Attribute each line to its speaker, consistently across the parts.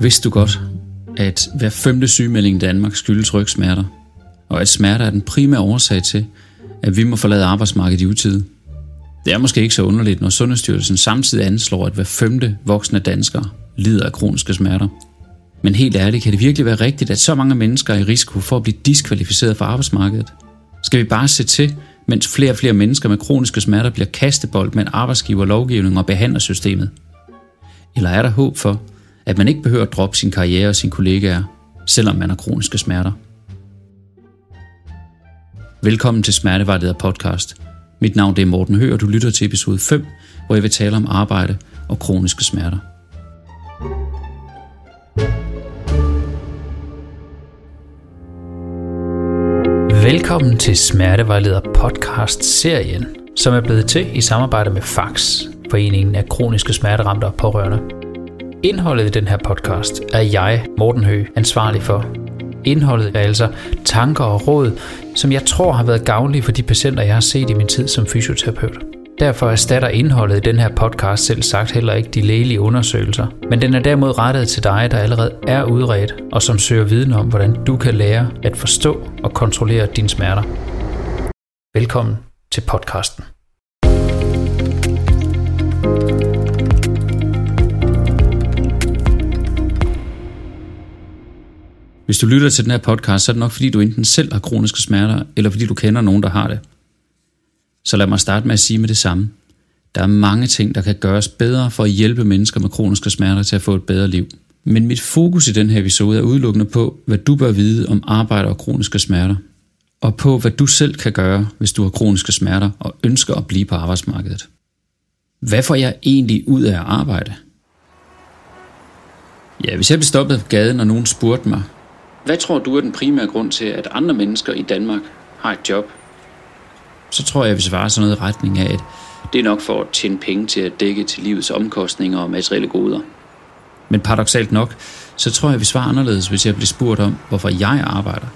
Speaker 1: Vidste du godt, at hver femte sygemelding i Danmark skyldes rygsmerter, og at smerter er den primære årsag til, at vi må forlade arbejdsmarkedet i utide? Det er måske ikke så underligt, når Sundhedsstyrelsen samtidig anslår, at hver femte voksne dansker lider af kroniske smerter. Men helt ærligt, kan det virkelig være rigtigt, at så mange mennesker er i risiko for at blive diskvalificeret fra arbejdsmarkedet? Skal vi bare se til, mens flere og flere mennesker med kroniske smerter bliver kastebold med arbejdsgiver, lovgivning og behandlersystemet? Eller er der håb for, at man ikke behøver at droppe sin karriere og sine kollegaer, selvom man har kroniske smerter? Velkommen til Smertevejleder podcast. Mit navn er Morten Høer, og du lytter til episode 5, hvor jeg vil tale om arbejde og kroniske smerter. Velkommen til Smertevejleder podcast-serien, som er blevet til i samarbejde med FAX, Foreningen af Kroniske Smerteramte og Pårørende. Indholdet i den her podcast er jeg, Morten Høgh, ansvarlig for. Indholdet er altså tanker og råd, som jeg tror har været gavnlige for de patienter, jeg har set i min tid som fysioterapeut. Derfor erstatter indholdet i den her podcast selv sagt heller ikke de lægelige undersøgelser, men den er derimod rettet til dig, der allerede er udredt og som søger viden om, hvordan du kan lære at forstå og kontrollere dine smerter. Velkommen til podcasten. Hvis du lytter til den her podcast, så er det nok fordi du enten selv har kroniske smerter, eller fordi du kender nogen, der har det. Så lad mig starte med at sige med det samme. Der er mange ting, der kan gøres bedre for at hjælpe mennesker med kroniske smerter til at få et bedre liv. Men mit fokus i den her episode er udelukkende på, hvad du bør vide om arbejde og kroniske smerter. Og på, hvad du selv kan gøre, hvis du har kroniske smerter og ønsker at blive på arbejdsmarkedet. Hvad får jeg egentlig ud af at arbejde? Ja, hvis jeg blev stoppet på gaden, og nogen spurgte mig, hvad tror du er den primære grund til, at andre mennesker i Danmark har et job? Så tror jeg, jeg vil svare sådan noget i retning af, at det er nok for at tjene penge til at dække til livets omkostninger og materielle goder. Men paradoxalt nok, så tror jeg, jeg vil svare anderledes, hvis jeg bliver spurgt om, hvorfor jeg arbejder.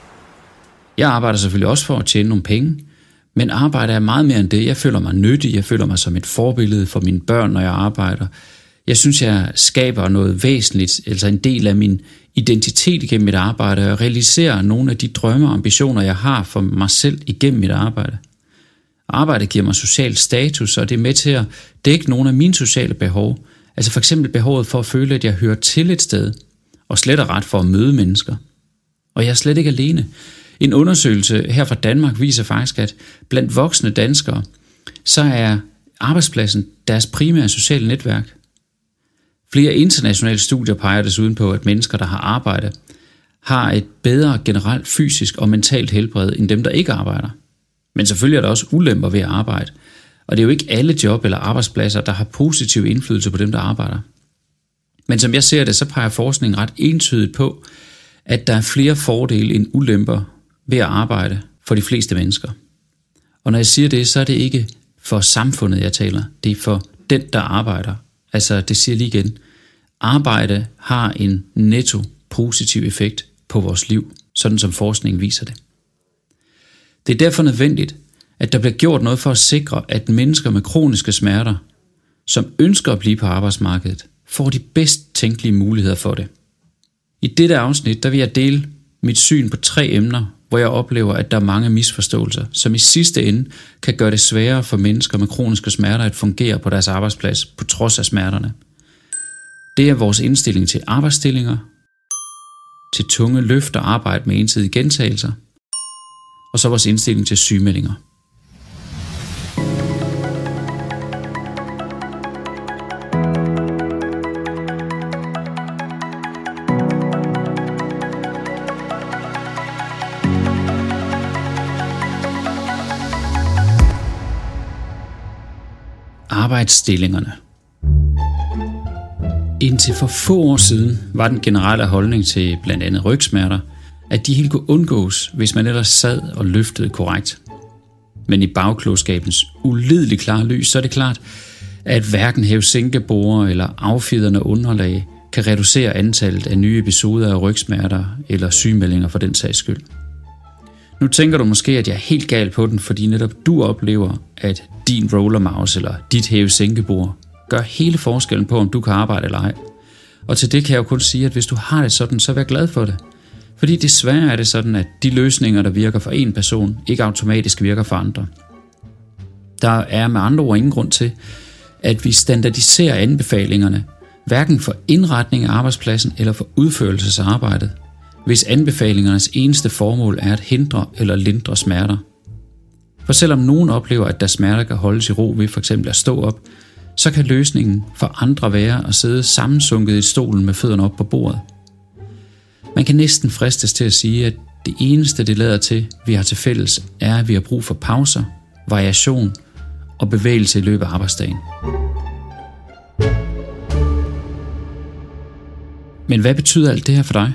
Speaker 1: Jeg arbejder selvfølgelig også for at tjene nogle penge, men arbejde er meget mere end det. Jeg føler mig nyttig, jeg føler mig som et forbillede for mine børn, når jeg arbejder. Jeg synes, jeg skaber noget væsentligt, altså en del af min identitet igennem mit arbejde, og realiserer nogle af de drømme og ambitioner, jeg har for mig selv igennem mit arbejde. Arbejde giver mig social status, og det er med til at dække nogle af mine sociale behov. Altså for eksempel behovet for at føle, at jeg hører til et sted, og slet og ret for at møde mennesker. Og jeg er slet ikke alene. En undersøgelse her fra Danmark viser faktisk, at blandt voksne danskere, så er arbejdspladsen deres primære sociale netværk. Flere internationale studier peger desuden på, at mennesker, der har arbejde, har et bedre generelt fysisk og mentalt helbred end dem, der ikke arbejder. Men selvfølgelig er der også ulemper ved at arbejde, og det er jo ikke alle job eller arbejdspladser, der har positiv indflydelse på dem, der arbejder. Men som jeg ser det, så peger forskningen ret entydigt på, at der er flere fordele end ulemper ved at arbejde for de fleste mennesker. Og når jeg siger det, så er det ikke for samfundet, jeg taler. Det er for den, der arbejder. Altså, det siger lige igen. Arbejde har en netto positiv effekt på vores liv, sådan som forskningen viser det. Det er derfor nødvendigt, at der bliver gjort noget for at sikre, at mennesker med kroniske smerter, som ønsker at blive på arbejdsmarkedet, får de bedst tænkelige muligheder for det. I dette afsnit der vil jeg dele mit syn på tre emner, hvor jeg oplever, at der er mange misforståelser, som i sidste ende kan gøre det sværere for mennesker med kroniske smerter at fungere på deres arbejdsplads på trods af smerterne. Det er vores indstilling til arbejdsstillinger, til tunge løft og arbejde med ensidige gentagelser – og så vores indstilling til sygemeldinger. Arbejdsstillingerne. Indtil for få år siden var den generelle holdning til blandt andet rygsmerter – at de helt kunne undgås, hvis man ellers sad og løftede korrekt. Men i bagklodskabens ulideligt klare lys, så er det klart, at hverken hævsænkebore eller affjederne underlag kan reducere antallet af nye episoder af rygsmerter eller sygemeldinger for den sags skyld. Nu tænker du måske, at jeg er helt gal på den, fordi netop du oplever, at din roller mouse eller dit hævesænkebord gør hele forskellen på, om du kan arbejde eller ej. Og til det kan jeg jo kun sige, at hvis du har det sådan, så vær glad for det. Fordi desværre er det sådan, at de løsninger, der virker for en person, ikke automatisk virker for andre. Der er med andre ord ingen grund til, at vi standardiserer anbefalingerne, hverken for indretning af arbejdspladsen eller for udførelsesarbejdet, hvis anbefalingernes eneste formål er at hindre eller lindre smerter. For selvom nogen oplever, at deres smerter kan holdes i ro ved f.eks. at stå op, så kan løsningen for andre være at sidde sammensunket i stolen med fødderne op på bordet. Man kan næsten fristes til at sige, at det eneste, det lader til, vi har til fælles, er, at vi har brug for pauser, variation og bevægelse i løbet af arbejdsdagen. Men hvad betyder alt det her for dig?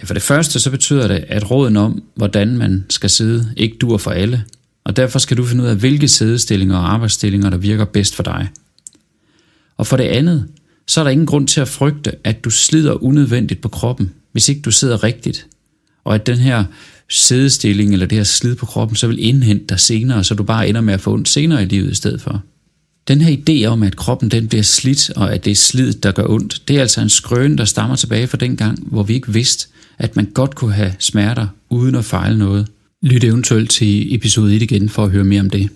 Speaker 1: Ja, for det første så betyder det, at råden om, hvordan man skal sidde, ikke dur for alle, og derfor skal du finde ud af, hvilke sædestillinger og arbejdsstillinger, der virker bedst for dig. Og for det andet, så er der ingen grund til at frygte, at du slider unødvendigt på kroppen, hvis ikke du sidder rigtigt, og at den her sædestilling eller det her slid på kroppen, så vil indhente dig senere, så du bare ender med at få ondt senere i livet i stedet for. Den her idé om, at kroppen den bliver slidt, og at det er slid, der gør ondt, det er altså en skrøn, der stammer tilbage fra den gang, hvor vi ikke vidste, at man godt kunne have smerter uden at fejle noget. Lyt eventuelt til episode 1 igen for at høre mere om det.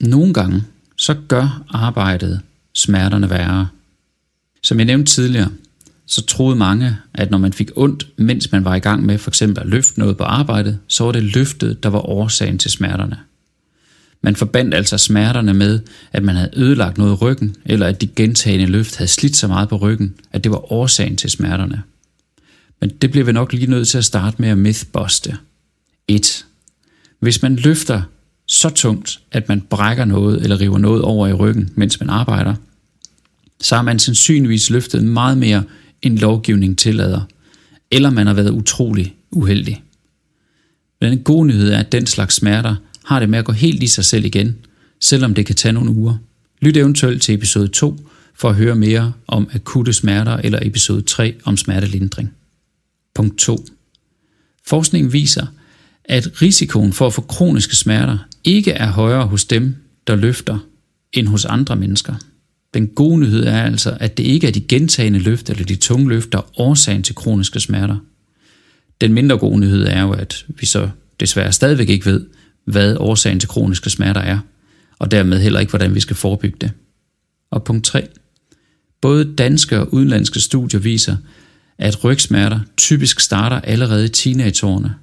Speaker 1: Nogle gange, så gør arbejdet smerterne værre. Som jeg nævnte tidligere, så troede mange, at når man fik ondt, mens man var i gang med for eksempel at løfte noget på arbejdet, så var det løftet, der var årsagen til smerterne. Man forbandt altså smerterne med, at man havde ødelagt noget i ryggen, eller at de gentagende løft havde slidt så meget på ryggen, at det var årsagen til smerterne. Men det bliver vi nok lige nødt til at starte med at mythbuste. 1. Hvis man løfter så tungt, at man brækker noget eller river noget over i ryggen, mens man arbejder, så har man sandsynligvis løftet meget mere, end lovgivningen tillader, eller man har været utrolig uheldig. Men den gode nyhed er, at den slags smerter har det med at gå helt i sig selv igen, selvom det kan tage nogle uger. Lyt eventuelt til episode 2 for at høre mere om akutte smerter eller episode 3 om smertelindring. Punkt 2. Forskningen viser, at risikoen for at få kroniske smerter ikke er højere hos dem, der løfter, end hos andre mennesker. Den gode nyhed er altså, at det ikke er de gentagende løft eller de tunge løft, der er årsagen til kroniske smerter. Den mindre gode nyhed er jo, at vi så desværre stadigvæk ikke ved, hvad årsagen til kroniske smerter er, og dermed heller ikke, hvordan vi skal forebygge det. Og punkt 3. Både danske og udenlandske studier viser, at rygsmerter typisk starter allerede i teenageårene,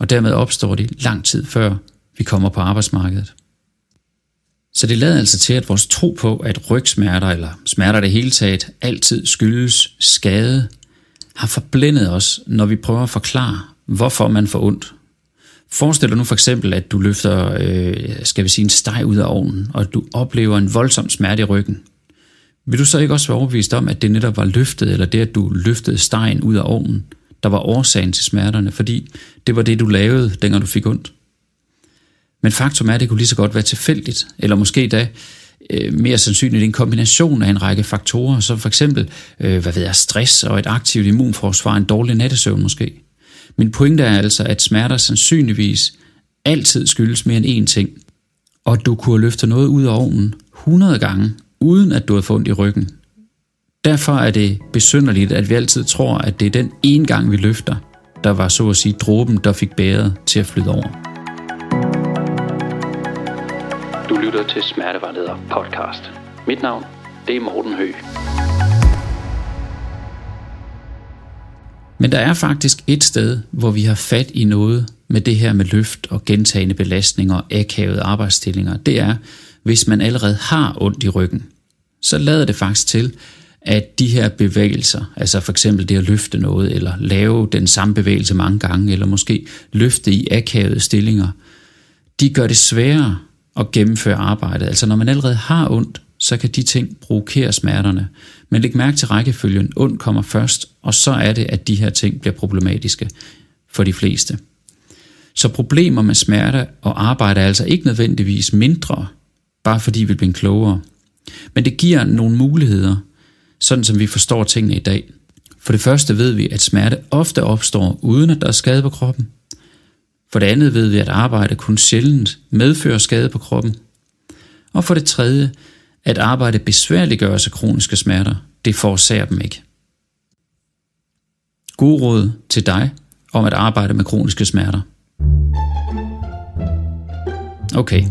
Speaker 1: og dermed opstår de lang tid før vi kommer på arbejdsmarkedet. Så det lader altså til, at vores tro på, at rygsmerter eller smerter det hele taget altid skyldes skade, har forblændet os, når vi prøver at forklare, hvorfor man får ondt. Forestil dig nu for eksempel, at du løfter, øh, skal vi sige, en steg ud af ovnen, og du oplever en voldsom smerte i ryggen. Vil du så ikke også være overbevist om, at det netop var løftet, eller det, at du løftede stegen ud af ovnen, der var årsagen til smerterne, fordi det var det, du lavede, dengang du fik ondt? Men faktum er, at det kunne lige så godt være tilfældigt, eller måske da øh, mere sandsynligt en kombination af en række faktorer, som for eksempel øh, hvad ved jeg, stress og et aktivt immunforsvar, en dårlig nattesøvn måske. Min pointe er altså, at smerter sandsynligvis altid skyldes mere end én ting, og at du kunne løfte noget ud af ovnen 100 gange, uden at du har fundet i ryggen. Derfor er det besynderligt, at vi altid tror, at det er den ene gang, vi løfter, der var så at sige dråben, der fik bæret til at flyde over. Du lytter til Smertevejleder podcast. Mit navn, det er Morten Høgh. Men der er faktisk et sted, hvor vi har fat i noget med det her med løft og gentagende belastninger og akavede arbejdsstillinger. Det er, hvis man allerede har ondt i ryggen, så lader det faktisk til, at de her bevægelser, altså for eksempel det at løfte noget, eller lave den samme bevægelse mange gange, eller måske løfte i akavede stillinger, de gør det sværere at gennemføre arbejdet. Altså når man allerede har ondt, så kan de ting provokere smerterne. Men læg mærke til rækkefølgen. Ondt kommer først, og så er det, at de her ting bliver problematiske for de fleste. Så problemer med smerte og arbejde er altså ikke nødvendigvis mindre, bare fordi vi bliver klogere. Men det giver nogle muligheder, sådan som vi forstår tingene i dag. For det første ved vi, at smerte ofte opstår, uden at der er skade på kroppen. For det andet ved vi, at arbejde kun sjældent medfører skade på kroppen. Og for det tredje, at arbejde besværliggøres af kroniske smerter, det forårsager dem ikke. God råd til dig om at arbejde med kroniske smerter. Okay,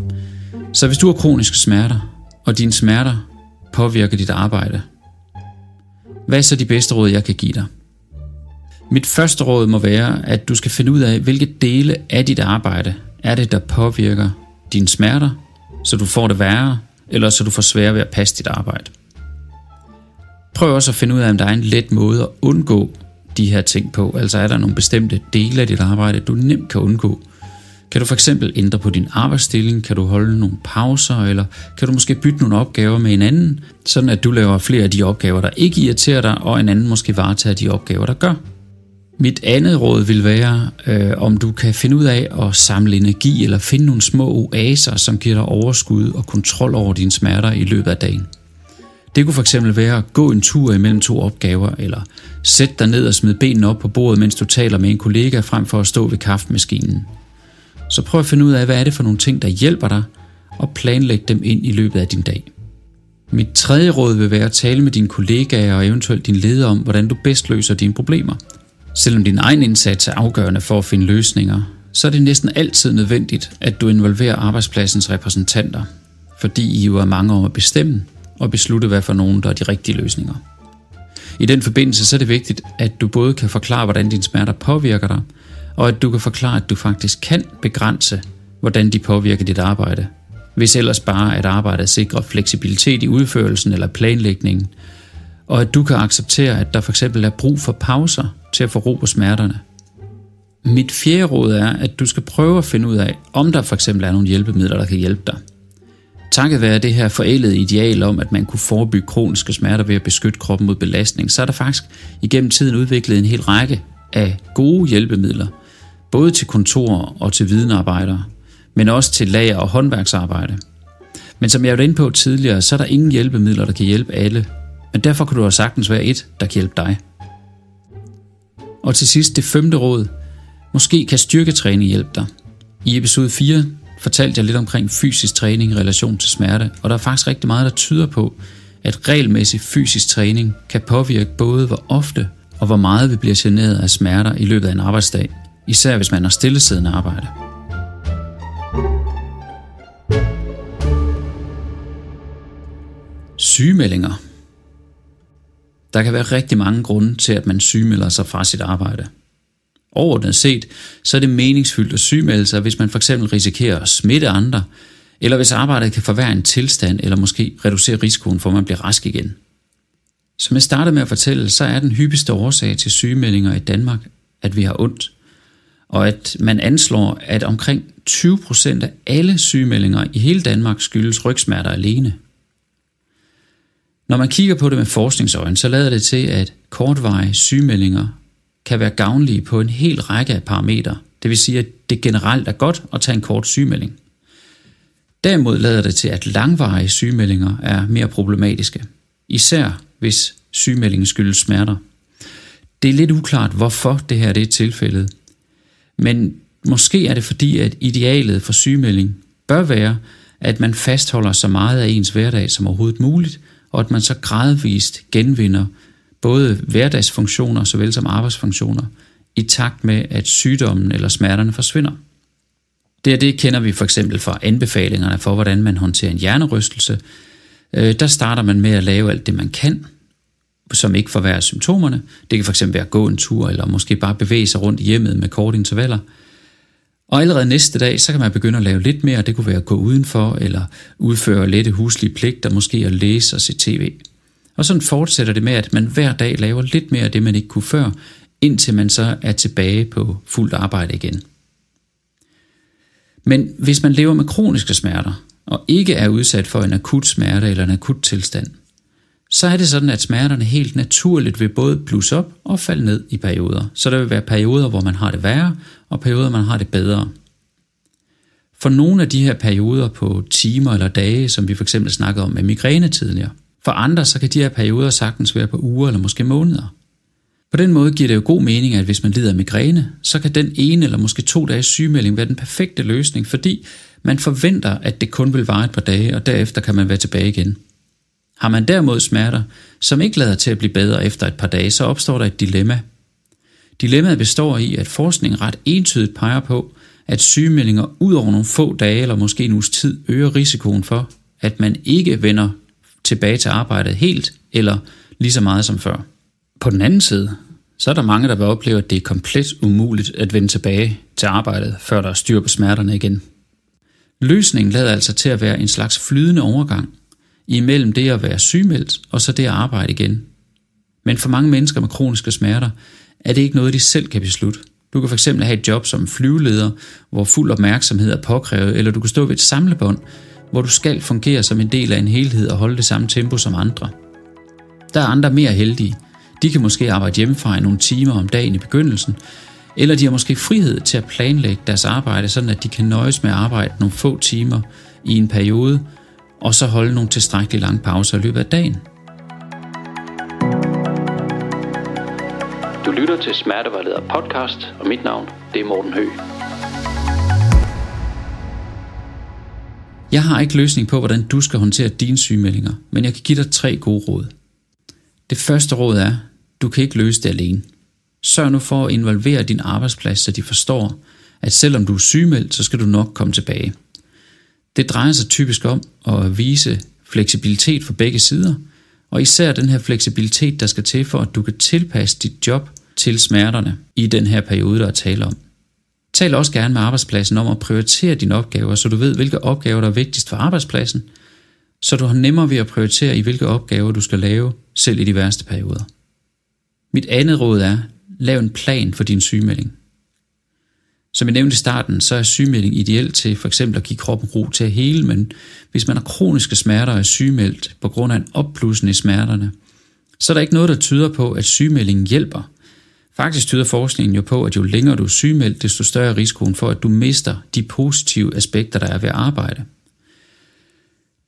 Speaker 1: så hvis du har kroniske smerter, og dine smerter påvirker dit arbejde, hvad er så de bedste råd, jeg kan give dig? Mit første råd må være, at du skal finde ud af, hvilke dele af dit arbejde er det, der påvirker dine smerter, så du får det værre, eller så du får sværere ved at passe dit arbejde. Prøv også at finde ud af, om der er en let måde at undgå de her ting på. Altså er der nogle bestemte dele af dit arbejde, du nemt kan undgå. Kan du for eksempel ændre på din arbejdsstilling? Kan du holde nogle pauser? Eller kan du måske bytte nogle opgaver med en anden, sådan at du laver flere af de opgaver, der ikke irriterer dig, og en anden måske varetager de opgaver, der gør? Mit andet råd vil være, øh, om du kan finde ud af at samle energi eller finde nogle små oaser, som giver dig overskud og kontrol over dine smerter i løbet af dagen. Det kunne fx være at gå en tur imellem to opgaver, eller sætte dig ned og smide benene op på bordet, mens du taler med en kollega, frem for at stå ved kaffemaskinen. Så prøv at finde ud af, hvad er det for nogle ting, der hjælper dig, og planlæg dem ind i løbet af din dag. Mit tredje råd vil være at tale med dine kollegaer og eventuelt din leder om, hvordan du bedst løser dine problemer – Selvom din egen indsats er afgørende for at finde løsninger, så er det næsten altid nødvendigt, at du involverer arbejdspladsens repræsentanter, fordi I jo er mange om at bestemme og beslutte, hvad for nogen, der er de rigtige løsninger. I den forbindelse så er det vigtigt, at du både kan forklare, hvordan dine smerter påvirker dig, og at du kan forklare, at du faktisk kan begrænse, hvordan de påvirker dit arbejde, hvis ellers bare at arbejdet sikrer fleksibilitet i udførelsen eller planlægningen, og at du kan acceptere, at der for eksempel er brug for pauser til at få ro på smerterne. Mit fjerde råd er, at du skal prøve at finde ud af, om der for eksempel er nogle hjælpemidler, der kan hjælpe dig. Takket være det her forældede ideal om, at man kunne forebygge kroniske smerter ved at beskytte kroppen mod belastning, så er der faktisk igennem tiden udviklet en hel række af gode hjælpemidler, både til kontor og til videnarbejdere, men også til lager- og håndværksarbejde. Men som jeg var inde på tidligere, så er der ingen hjælpemidler, der kan hjælpe alle, men derfor kan du også sagtens være et, der kan hjælpe dig. Og til sidst det femte råd. Måske kan styrketræning hjælpe dig. I episode 4 fortalte jeg lidt omkring fysisk træning i relation til smerte, og der er faktisk rigtig meget, der tyder på, at regelmæssig fysisk træning kan påvirke både hvor ofte og hvor meget vi bliver generet af smerter i løbet af en arbejdsdag, især hvis man har stillesiddende arbejde. Sygemeldinger der kan være rigtig mange grunde til, at man sygemelder sig fra sit arbejde. Overordnet set, så er det meningsfyldt at sygemelde sig, hvis man for eksempel risikerer at smitte andre, eller hvis arbejdet kan forværre en tilstand, eller måske reducere risikoen for, at man bliver rask igen. Som jeg startede med at fortælle, så er den hyppigste årsag til sygemeldinger i Danmark, at vi har ondt. Og at man anslår, at omkring 20% af alle sygemeldinger i hele Danmark skyldes rygsmerter alene – når man kigger på det med forskningsøjen, så lader det til, at kortvarige sygemeldinger kan være gavnlige på en hel række af parametre. Det vil sige, at det generelt er godt at tage en kort sygemelding. Derimod lader det til, at langvarige sygemeldinger er mere problematiske, især hvis sygemeldingen skyldes smerter. Det er lidt uklart, hvorfor det her det er tilfældet, men måske er det fordi, at idealet for sygemelding bør være, at man fastholder så meget af ens hverdag som overhovedet muligt, og at man så gradvist genvinder både hverdagsfunktioner såvel som arbejdsfunktioner i takt med, at sygdommen eller smerterne forsvinder. Det er det kender vi for eksempel fra anbefalingerne for, hvordan man håndterer en hjernerystelse. Øh, der starter man med at lave alt det, man kan, som ikke forværrer symptomerne. Det kan fx være at gå en tur, eller måske bare bevæge sig rundt i hjemmet med korte intervaller – og allerede næste dag, så kan man begynde at lave lidt mere. Det kunne være at gå udenfor, eller udføre lette huslige pligter, måske at læse og se tv. Og sådan fortsætter det med, at man hver dag laver lidt mere af det, man ikke kunne før, indtil man så er tilbage på fuldt arbejde igen. Men hvis man lever med kroniske smerter, og ikke er udsat for en akut smerte eller en akut tilstand, så er det sådan, at smerterne helt naturligt vil både blusse op og falde ned i perioder. Så der vil være perioder, hvor man har det værre, og perioder, man har det bedre. For nogle af de her perioder på timer eller dage, som vi for eksempel snakkede om med migræne tidligere, for andre så kan de her perioder sagtens være på uger eller måske måneder. På den måde giver det jo god mening, at hvis man lider af migræne, så kan den ene eller måske to dages sygemelding være den perfekte løsning, fordi man forventer, at det kun vil vare et par dage, og derefter kan man være tilbage igen. Har man derimod smerter, som ikke lader til at blive bedre efter et par dage, så opstår der et dilemma. Dilemmaet består i, at forskning ret entydigt peger på, at sygemeldinger ud over nogle få dage eller måske en uges tid øger risikoen for, at man ikke vender tilbage til arbejdet helt eller lige så meget som før. På den anden side, så er der mange, der vil opleve, at det er komplet umuligt at vende tilbage til arbejdet, før der er styr på smerterne igen. Løsningen lader altså til at være en slags flydende overgang imellem det at være sygemeldt og så det at arbejde igen. Men for mange mennesker med kroniske smerter er det ikke noget, de selv kan beslutte. Du kan fx have et job som flyveleder, hvor fuld opmærksomhed er påkrævet, eller du kan stå ved et samlebånd, hvor du skal fungere som en del af en helhed og holde det samme tempo som andre. Der er andre mere heldige. De kan måske arbejde hjemmefra i nogle timer om dagen i begyndelsen, eller de har måske frihed til at planlægge deres arbejde, sådan at de kan nøjes med at arbejde nogle få timer i en periode, og så holde nogle tilstrækkeligt lange pauser i løbet af dagen.
Speaker 2: Du lytter til Smertevejleder podcast, og mit navn det er Morten Høgh.
Speaker 1: Jeg har ikke løsning på, hvordan du skal håndtere dine sygemeldinger, men jeg kan give dig tre gode råd. Det første råd er, du kan ikke løse det alene. Sørg nu for at involvere din arbejdsplads, så de forstår, at selvom du er sygemeldt, så skal du nok komme tilbage. Det drejer sig typisk om at vise fleksibilitet for begge sider, og især den her fleksibilitet, der skal til for, at du kan tilpasse dit job til smerterne i den her periode, der er tale om. Tal også gerne med arbejdspladsen om at prioritere dine opgaver, så du ved, hvilke opgaver, der er vigtigst for arbejdspladsen, så du har nemmere ved at prioritere i, hvilke opgaver du skal lave, selv i de værste perioder. Mit andet råd er, lav en plan for din sygemelding. Som jeg nævnte i starten, så er sygemelding ideelt til for eksempel at give kroppen ro til at hele, men hvis man har kroniske smerter og er sygemeldt på grund af en opblussen i smerterne, så er der ikke noget, der tyder på, at sygemeldingen hjælper. Faktisk tyder forskningen jo på, at jo længere du er sygemeldt, desto større er risikoen for, at du mister de positive aspekter, der er ved at arbejde.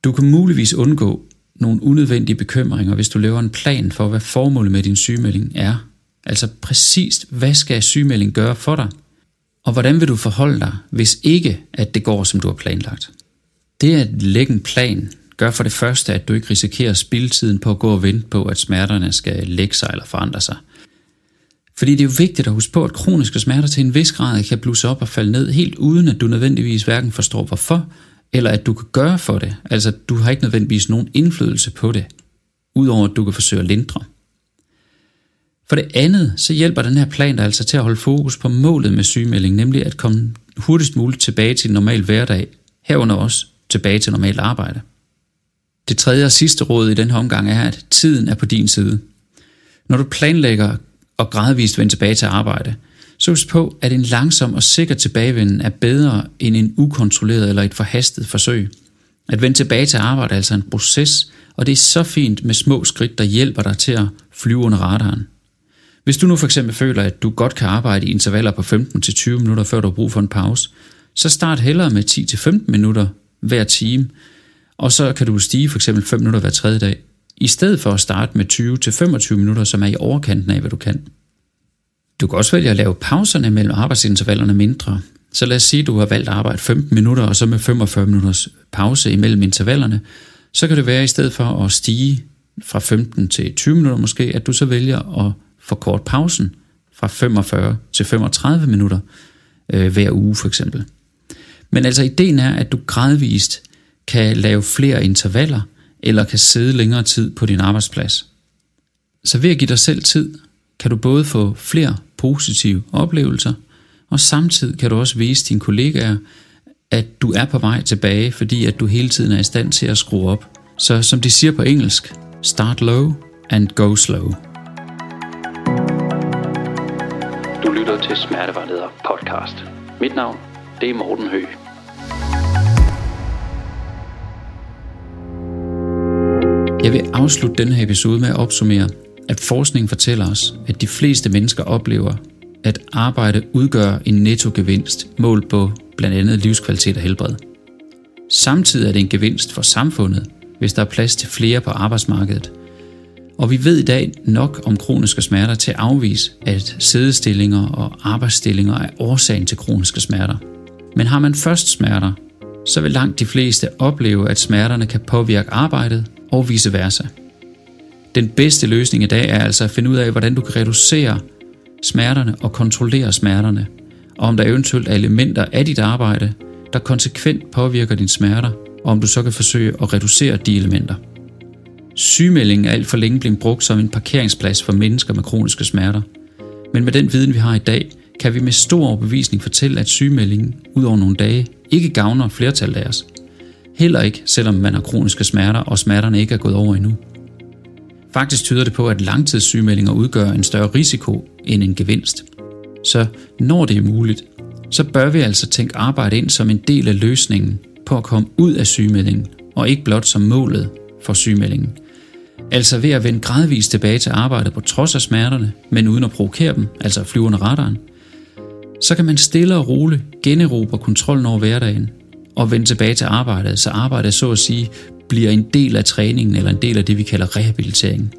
Speaker 1: Du kan muligvis undgå nogle unødvendige bekymringer, hvis du laver en plan for, hvad formålet med din sygemelding er. Altså præcist, hvad skal sygemelding gøre for dig? Og hvordan vil du forholde dig, hvis ikke at det går, som du har planlagt? Det at lægge en plan gør for det første, at du ikke risikerer spildtiden på at gå og vente på, at smerterne skal lægge sig eller forandre sig. Fordi det er jo vigtigt at huske på, at kroniske smerter til en vis grad kan blusse op og falde ned, helt uden at du nødvendigvis hverken forstår hvorfor, eller at du kan gøre for det. Altså, du har ikke nødvendigvis nogen indflydelse på det, udover at du kan forsøge at lindre. For det andet, så hjælper den her plan dig altså til at holde fokus på målet med sygemelding, nemlig at komme hurtigst muligt tilbage til en normal hverdag, herunder også tilbage til normalt arbejde. Det tredje og sidste råd i den her omgang er, at tiden er på din side. Når du planlægger og gradvist vende tilbage til arbejde, så husk på, at en langsom og sikker tilbagevenden er bedre end en ukontrolleret eller et forhastet forsøg. At vende tilbage til arbejde er altså en proces, og det er så fint med små skridt, der hjælper dig til at flyve under radaren. Hvis du nu for eksempel føler, at du godt kan arbejde i intervaller på 15-20 minutter, før du har brug for en pause, så start hellere med 10-15 minutter hver time, og så kan du stige for eksempel 5 minutter hver tredje dag, i stedet for at starte med 20-25 minutter, som er i overkanten af, hvad du kan. Du kan også vælge at lave pauserne mellem arbejdsintervallerne mindre. Så lad os sige, at du har valgt at arbejde 15 minutter, og så med 45 minutters pause imellem intervallerne. Så kan det være, at i stedet for at stige fra 15 til 20 minutter måske, at du så vælger at forkort pausen fra 45 til 35 minutter øh, hver uge for eksempel. Men altså ideen er, at du gradvist kan lave flere intervaller, eller kan sidde længere tid på din arbejdsplads. Så ved at give dig selv tid, kan du både få flere positive oplevelser, og samtidig kan du også vise dine kollegaer, at du er på vej tilbage, fordi at du hele tiden er i stand til at skrue op. Så som de siger på engelsk, start low and go slow.
Speaker 2: Lytter til Smertevejleder podcast. Mit navn, det er Morten Høgh.
Speaker 1: Jeg vil afslutte denne her episode med at opsummere, at forskningen fortæller os, at de fleste mennesker oplever, at arbejde udgør en nettogevinst målt på blandt andet livskvalitet og helbred. Samtidig er det en gevinst for samfundet, hvis der er plads til flere på arbejdsmarkedet. Og vi ved i dag nok om kroniske smerter til at afvise, at sædestillinger og arbejdsstillinger er årsagen til kroniske smerter. Men har man først smerter, så vil langt de fleste opleve, at smerterne kan påvirke arbejdet og vice versa. Den bedste løsning i dag er altså at finde ud af, hvordan du kan reducere smerterne og kontrollere smerterne, og om der eventuelt er elementer af dit arbejde, der konsekvent påvirker dine smerter, og om du så kan forsøge at reducere de elementer. Sygemeldingen er alt for længe blevet brugt som en parkeringsplads for mennesker med kroniske smerter. Men med den viden, vi har i dag, kan vi med stor overbevisning fortælle, at sygemeldingen ud over nogle dage ikke gavner flertallet af os. Heller ikke, selvom man har kroniske smerter, og smerterne ikke er gået over endnu. Faktisk tyder det på, at langtidssygemeldinger udgør en større risiko end en gevinst. Så når det er muligt, så bør vi altså tænke arbejde ind som en del af løsningen på at komme ud af sygemeldingen, og ikke blot som målet for sygemeldingen. Altså ved at vende gradvist tilbage til arbejdet på trods af smerterne, men uden at provokere dem, altså flyvende radaren, så kan man stille og roligt generobre kontrollen over hverdagen og vende tilbage til arbejdet, så arbejdet så at sige bliver en del af træningen eller en del af det, vi kalder rehabilitering.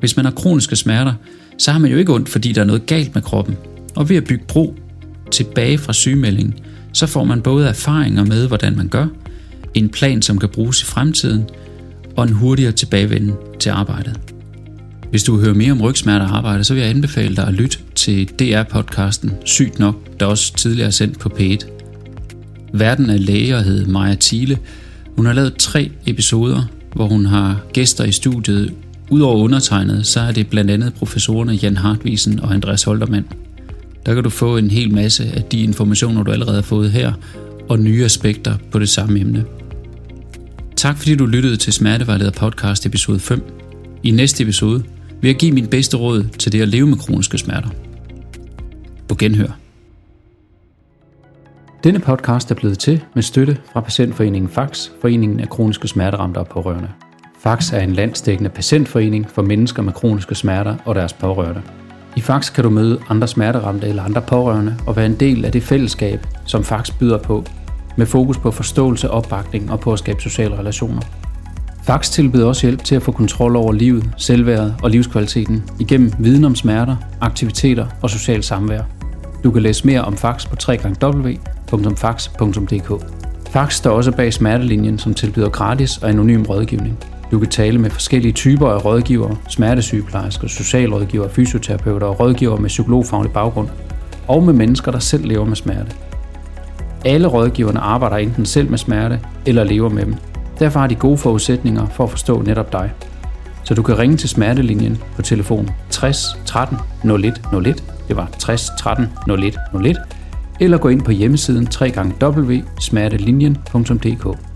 Speaker 1: Hvis man har kroniske smerter, så har man jo ikke ondt, fordi der er noget galt med kroppen. Og ved at bygge bro tilbage fra sygemeldingen, så får man både erfaringer med, hvordan man gør, en plan, som kan bruges i fremtiden, og en hurtigere tilbagevenden til arbejdet. Hvis du vil høre mere om rygsmerter og arbejde, så vil jeg anbefale dig at lytte til DR-podcasten Sygt Nok, der også tidligere er sendt på P1. Verden af læger hed Maja Thiele. Hun har lavet tre episoder, hvor hun har gæster i studiet. Udover undertegnet, så er det blandt andet professorerne Jan Hartvisen og Andreas Holtermann. Der kan du få en hel masse af de informationer, du allerede har fået her, og nye aspekter på det samme emne. Tak fordi du lyttede til Smertevejleder podcast episode 5. I næste episode vil jeg give min bedste råd til det at leve med kroniske smerter. På genhør. Denne podcast er blevet til med støtte fra Patientforeningen Fax, Foreningen af Kroniske Smerteramte og Pårørende. Fax er en landsdækkende patientforening for mennesker med kroniske smerter og deres pårørende. I Fax kan du møde andre smerteramte eller andre pårørende og være en del af det fællesskab, som Fax byder på, med fokus på forståelse, opbakning og på at skabe sociale relationer. Fax tilbyder også hjælp til at få kontrol over livet, selvværdet og livskvaliteten igennem viden om smerter, aktiviteter og socialt samvær. Du kan læse mere om Fax på www.fax.dk. Fax står også bag smertelinjen, som tilbyder gratis og anonym rådgivning. Du kan tale med forskellige typer af rådgivere, smertesygeplejersker, socialrådgivere, fysioterapeuter og rådgivere med psykologfaglig baggrund, og med mennesker, der selv lever med smerte. Alle rådgiverne arbejder enten selv med smerte eller lever med dem. Derfor har de gode forudsætninger for at forstå netop dig. Så du kan ringe til smertelinjen på telefon 60 13 01 01, det var 60 13 01 01, eller gå ind på hjemmesiden www.smertelinjen.dk.